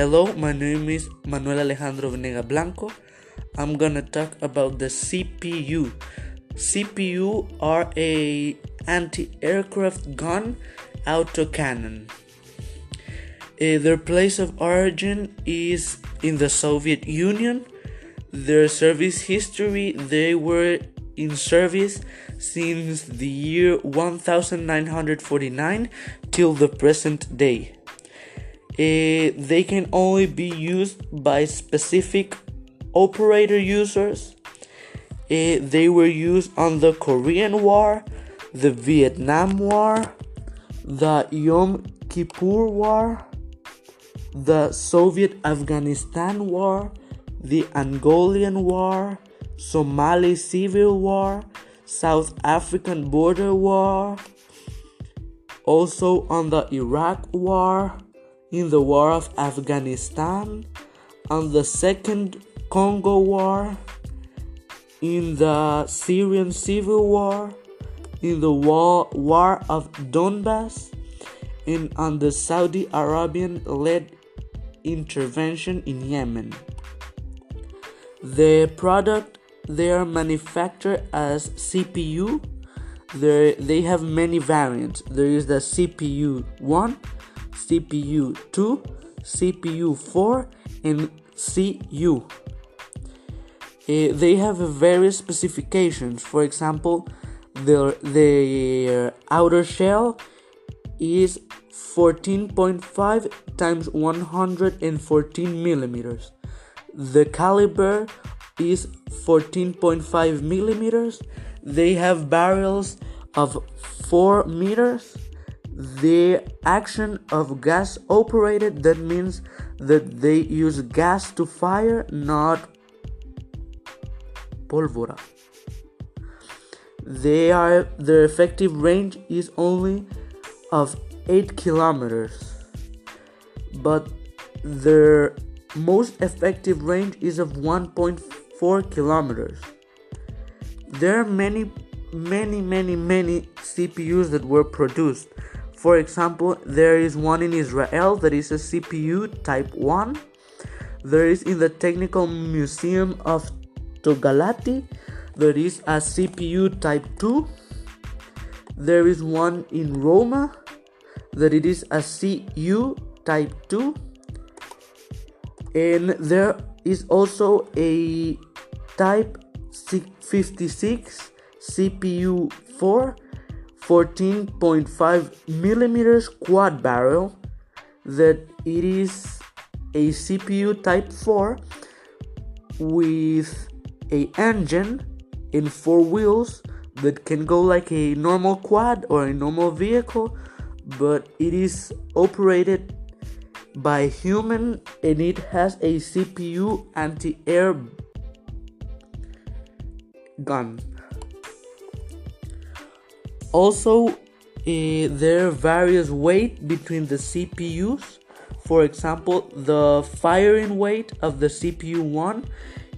Hello, my name is Manuel Alejandro Venega Blanco. I'm gonna talk about the ZPU. ZPU are a anti-aircraft gun autocannon. Uh, their place of origin is in the Soviet Union. Their service history, they were in service since the year 1949 till the present day. Uh, they can only be used by specific operator users. Uh, they were used on the Korean War, the Vietnam War, the Yom Kippur War, the Soviet Afghanistan War, the Angolan War, Somali Civil War, South African Border War, also on the Iraq War, in the War of Afghanistan, on the Second Congo War, in the Syrian Civil War, in the War, war of Donbass, and on the Saudi Arabian led intervention in Yemen. The product they are manufactured as ZPU. There, they have many variants. There is the ZPU 1, ZPU 2, ZPU 4, and ZU. Uh, they have various specifications. For example, their, their outer shell is 14.5 times 114 millimeters. The caliber is 14.5 millimeters. They have barrels of 4 meters. The action of gas operated, that means that they use gas to fire, not pólvora. They are their effective range is only of 8 kilometers, but their most effective range is of 1.4 kilometers. There are many, many, many, many ZPUs that were produced. For example, there is one in Israel that is a ZPU Type 1. There is in the Technical Museum of Togliatti there is a ZPU Type 2. There is one in Roma that it is a ZU Type 2 and there is also a type 56 ZPU 4 14.5 millimeters quad barrel that it is a ZPU type 4 with a engine in four wheels that can go like a normal quad or a normal vehicle but it is operated by human and it has a ZPU anti-air gun. Also, uh, there are various weight between the ZPUs. For example, the firing weight of the ZPU one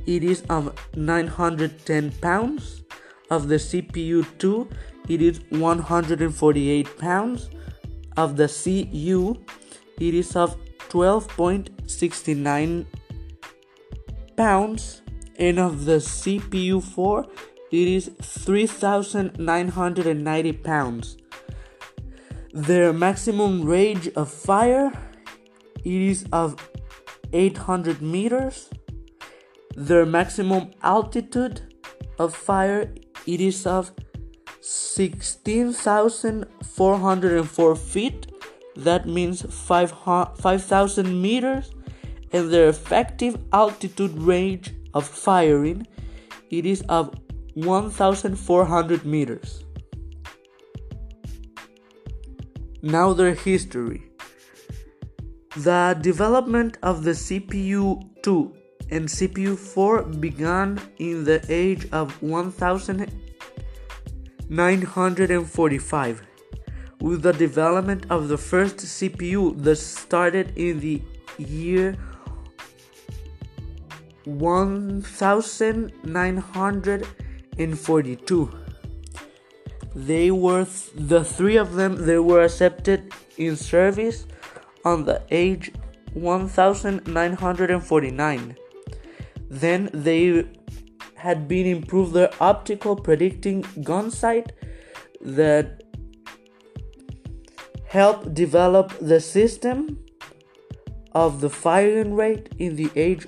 it is of 910 pounds. Of the ZPU 2, it is 148 pounds. Of the ZU, it is of 12.69 pounds and of the ZPU 4 it is 3990 pounds. Their maximum range of fire it is of 800 meters. Their maximum altitude of fire it is of 16404 feet. That means 5000 meters. And their effective altitude range of firing it is of 1400 meters. Now their history. The development of the ZPU 2 and ZPU 4 began in the age of 1945 with the development of the first ZPU that started in the year 1942. They were th- the three of them they were accepted in service on the age 1949. Then they had been improved their optical predicting gun sight that helped develop the system of the firing rate in the age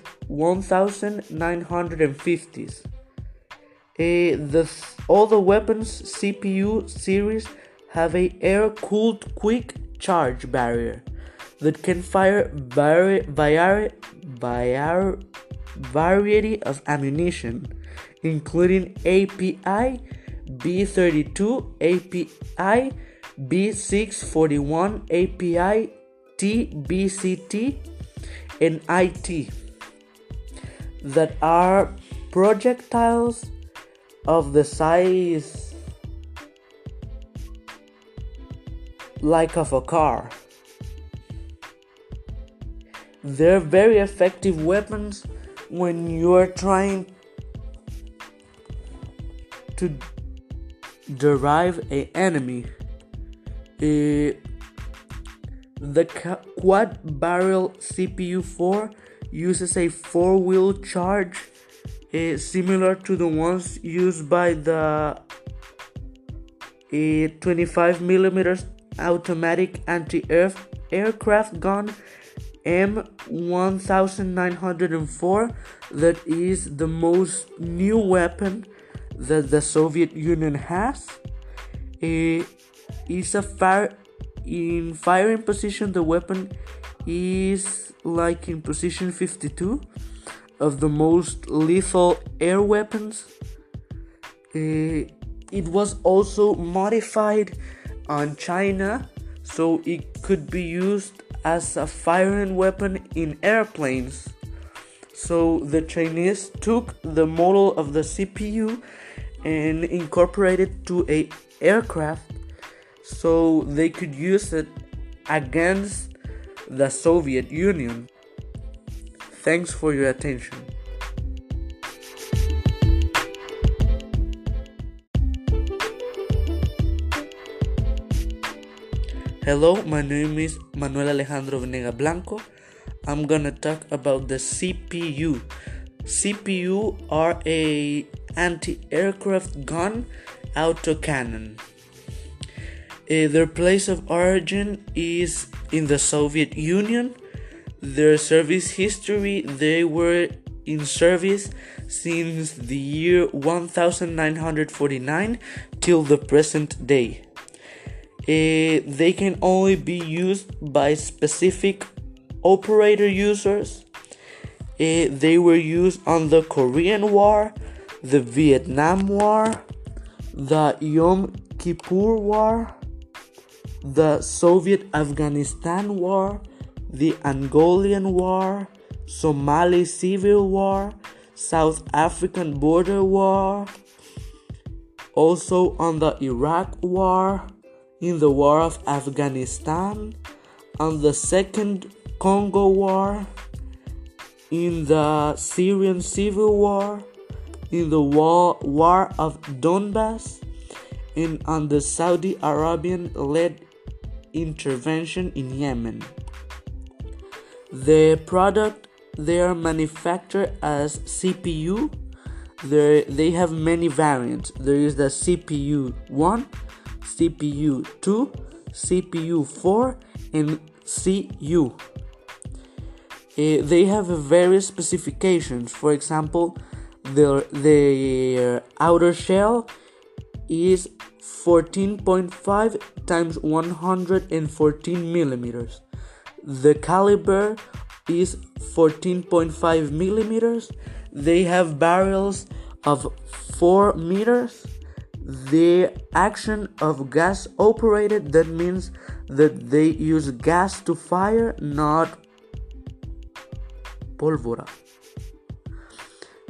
1950s. The, all the weapons ZPU series have a air-cooled quick charge barrier that can fire vari- variety of ammunition, including API B32, API B641, API TBCT, and IT that are projectiles of the size like of a car. They're very effective weapons when you are trying to derive a enemy. Uh, the quad barrel ZPU 4 uses a four wheel charge uh, similar to the ones used by the uh, 25 millimeters automatic anti-aircraft gun M1904 that is the most new weapon that the Soviet Union has. It is a fire in firing position the weapon is like in position 52 of the most lethal air weapons. Uh, it was also modified on China so it could be used as a firing weapon in airplanes. So the Chinese took the model of the ZPU and incorporated it to a aircraft so they could use it against the Soviet Union. Thanks for your attention. Hello, my name is Manuel Alejandro Venega Blanco. I'm gonna talk about the ZPU. ZPU are a anti-aircraft gun autocannon. Uh, their place of origin is in the Soviet Union. Their service history, they were in service since the year 1949 till the present day. Uh, they can only be used by specific operator users. Uh, they were used on the Korean War, the Vietnam War, the Yom Kippur War, the Soviet Afghanistan War, the Angolan War, Somali Civil War, South African Border War, also on the Iraq War, in the War of Afghanistan, on the Second Congo War, in the Syrian Civil War, in the War, war of Donbass, and on the Saudi Arabian led intervention in Yemen. The product they are manufactured as ZPU. There, they have many variants. There is the ZPU 1, ZPU 2, ZPU 4, and ZU. Uh, they have various specifications. For example, their, their outer shell is 14.5 times 114 millimeters. The caliber is 14.5 millimeters. They have barrels of 4 meters. The action of gas operated, that means that they use gas to fire, not pólvora.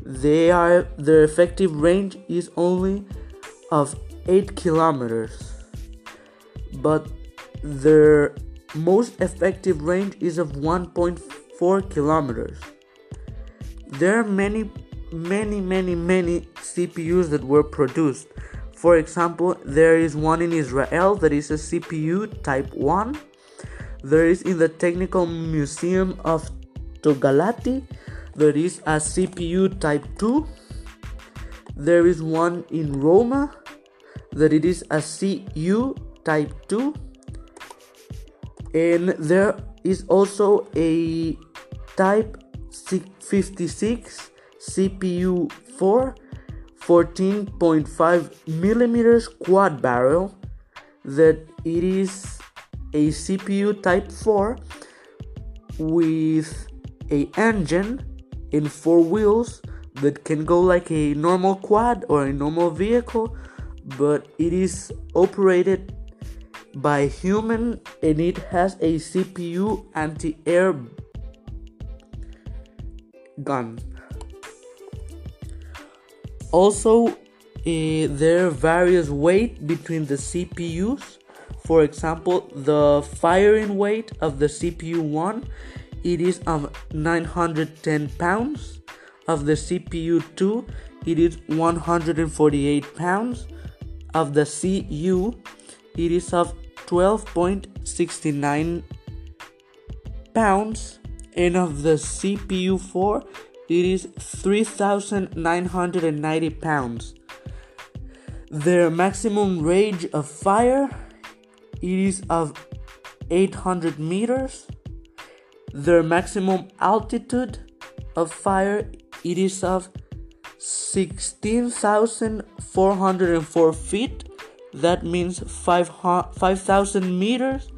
They are their effective range is only of 8 kilometers, but their most effective range is of 1.4 kilometers. There are many, many, many, many ZPUs that were produced. For example, there is one in Israel that is a ZPU Type 1. There is in the Technical Museum of Togliatti, there is a ZPU Type 2. There is one in Roma, that it is a ZU Type 2. And there is also a Type 56 ZPU 4 14.5 millimeters quad barrel that it is a ZPU type 4 with a engine in four wheels that can go like a normal quad or a normal vehicle but it is operated by human and it has a ZPU anti-air gun also, uh, there are various weight between the ZPUs. For example, the firing weight of the ZPU one it is of 910 pounds. Of the ZPU two, it is 148 pounds. Of the ZU, it is of 12.69 pounds. And of the ZPU 4, it is 3,990 pounds. Their maximum range of fire it is of 800 meters. Their maximum altitude of fire it is of 16,404 feet. That means 5,000 meters.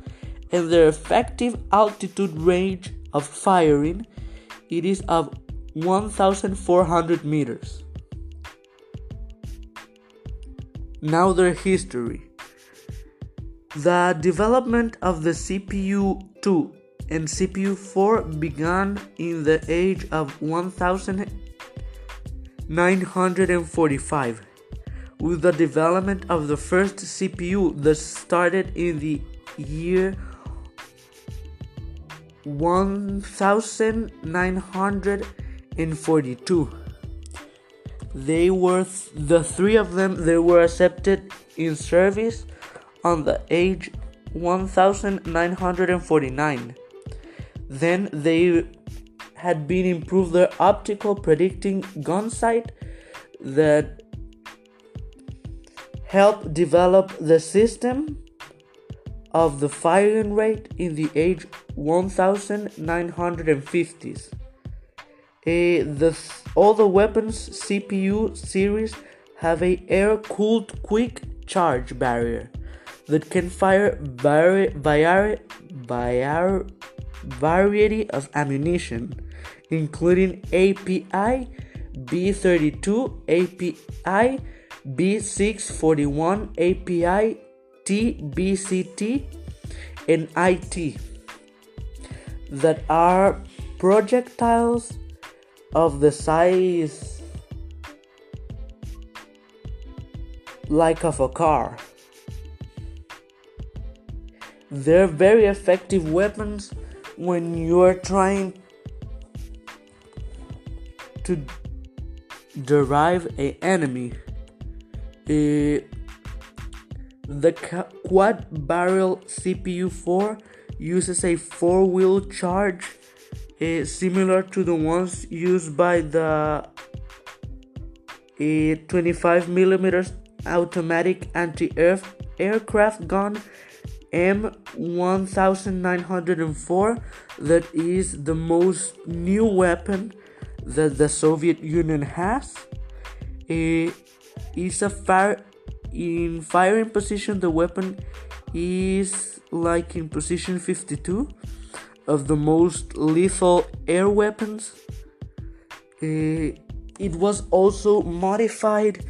And their effective altitude range of firing it is of 1,400 meters. Now their history. The development of the ZPU 2 and ZPU 4 began in the age of 1945 with the development of the first ZPU that started in the year 1900 in 42. They were th- the three of them they were accepted in service on the age 1949. Then they had been improved their optical predicting gun sight that helped develop the system of the firing rate in the age 1950s. Uh, the all the weapons ZPU series have a air-cooled quick charge barrier that can fire vari- vari- variety of ammunition, including API B32, API B641, API TBCT, and IT that are projectiles of the size like of a car. They're very effective weapons when you are trying to derive a enemy. Uh, the quad barrel ZPU 4 uses a four wheel charge uh, similar to the ones used by the uh, 25 millimeters automatic anti-aircraft gun M1904 that is the most new weapon that the Soviet Union has. It is a fire in firing position the weapon is like in position 52 of the most lethal air weapons. Uh, it was also modified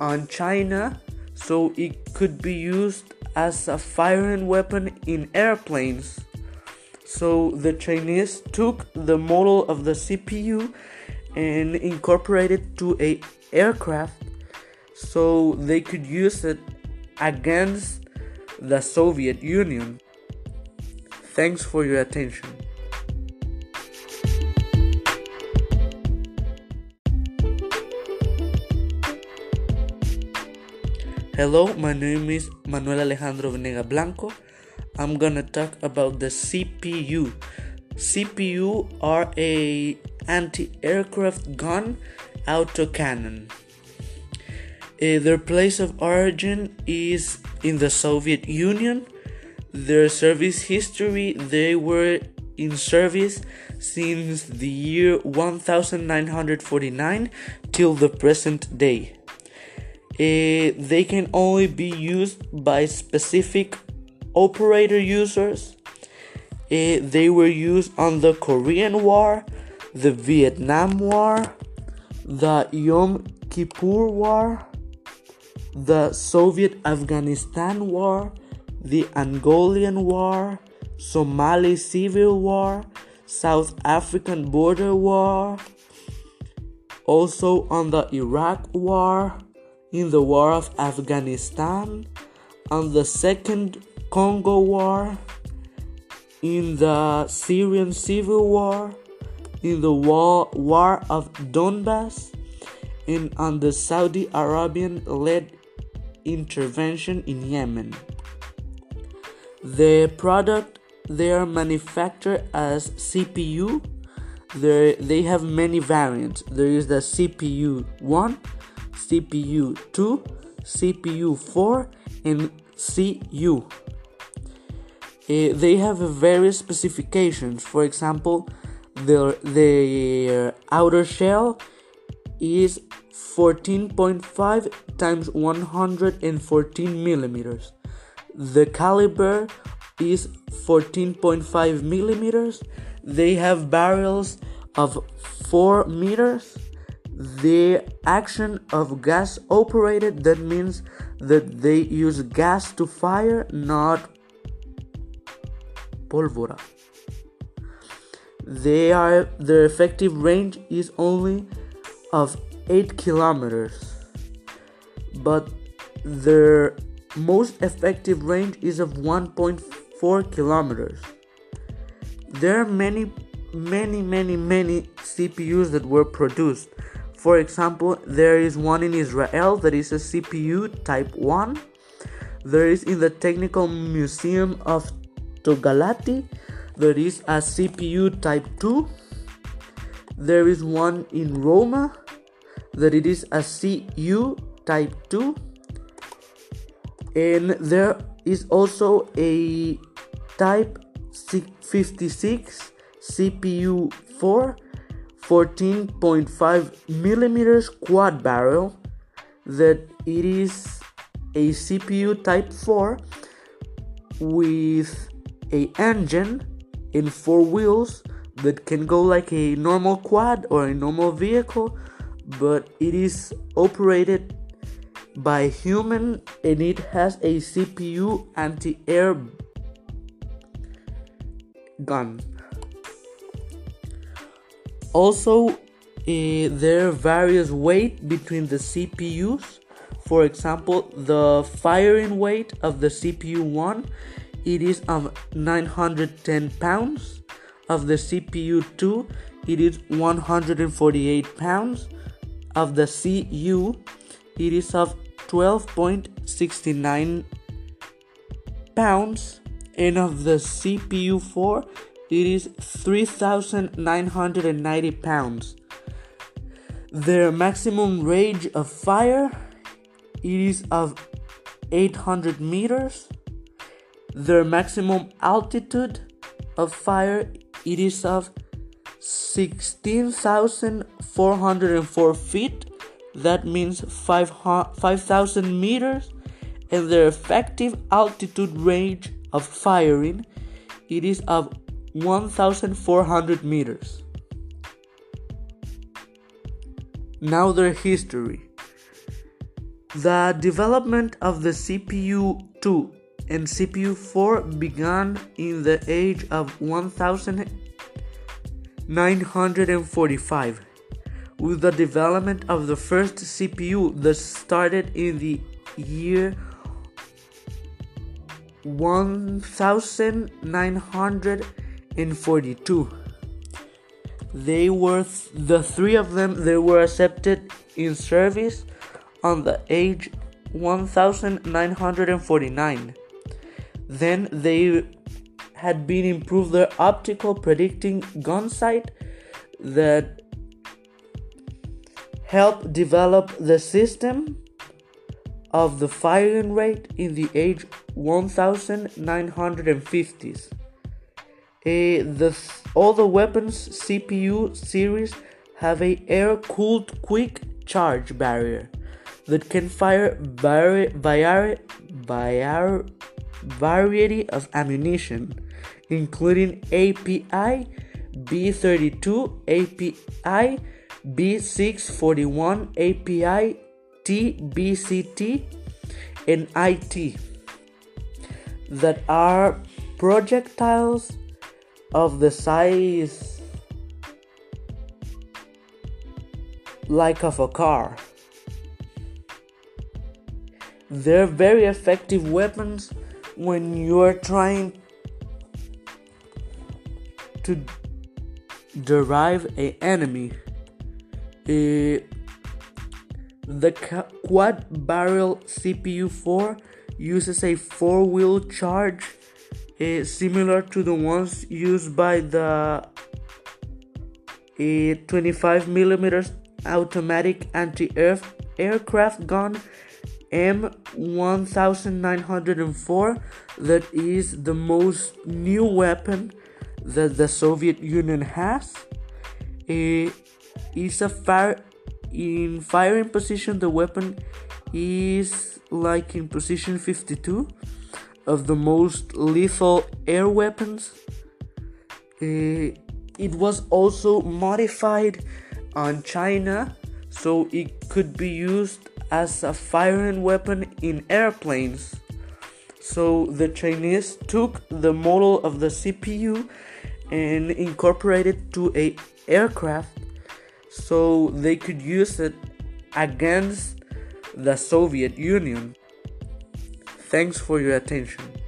on China so it could be used as a firing weapon in airplanes. So the Chinese took the model of the ZPU and incorporated to a aircraft so they could use it against the Soviet Union. Thanks for your attention. Hello, my name is Manuel Alejandro Venega Blanco. I'm gonna talk about the ZPU. ZPU are a anti-aircraft gun autocannon. Uh, their place of origin is in the Soviet Union. Their service history, they were in service since the year 1949 till the present day. Uh, they can only be used by specific operator users. Uh, they were used on the Korean War, the Vietnam War, the Yom Kippur War, the Soviet Afghanistan War, the Angolan War, Somali Civil War, South African Border War, also on the Iraq War, in the War of Afghanistan, on the Second Congo War, in the Syrian Civil War, in the War, war of Donbass, and on the Saudi Arabian led intervention in Yemen. The product they are manufactured as ZPU. There, they have many variants. There is the ZPU 1, ZPU 2, ZPU 4, and ZU. Uh, they have various specifications. For example, their, their outer shell is 14.5 times 114 millimeters. The caliber is 14.5 millimeters. They have barrels of 4 meters. The action of gas operated, that means that they use gas to fire, not pólvora. They are their effective range is only of 8 kilometers, but their most effective range is of 1.4 kilometers. There are many, many, many, many ZPUs that were produced. For example, there is one in Israel that is a ZPU Type 1. There is in the Technical Museum of Togliatti there is a ZPU Type 2. There is one in Roma that it is a ZU Type 2 and there is also a type 56 ZPU 4 14.5 millimeters quad barrel. That it is a ZPU type 4 with a engine and four wheels that can go like a normal quad or a normal vehicle but it is operated by human and it has a ZPU anti-air gun. Also, uh, there are various weight between the ZPUs. For example, the firing weight of the ZPU one it is of 910 pounds. Of the ZPU 2, it is 148 pounds. Of the ZU, it is of 12.69 pounds and of the ZPU 4 it is 3990 pounds. Their maximum range of fire it is of 800 meters. Their maximum altitude of fire it is of 16404 feet. That means 5000 meters. And their effective altitude range of firing it is of 1400 meters. Now their history. The development of the ZPU 2 and ZPU 4 began in the age of 1945 with the development of the first ZPU that started in the year 1942. They were th- the three of them they were accepted in service on the age 1949. Then they had been improved their optical predicting gun sight that helped develop the system of the firing rate in the age 1950s. Uh, the, all the weapons ZPU series have a air-cooled quick charge barrier that can fire vari- vari- vari- variety of ammunition, including API B32, API B641, API TBCT, and IT that are projectiles of the size like of a car. They're very effective weapons when you're trying to derive a enemy. Uh, the quad barrel ZPU 4 uses a four wheel charge uh, similar to the ones used by the uh, 25 millimeters automatic anti-aircraft gun M1904 that is the most new weapon that the Soviet Union has. Uh, is a fire in firing position the weapon is like in position 52 of the most lethal air weapons. Uh, it was also modified on China so it could be used as a firing weapon in airplanes. So the Chinese took the model of the ZPU and incorporated to a aircraft so they could use it against the Soviet Union. Thanks for your attention.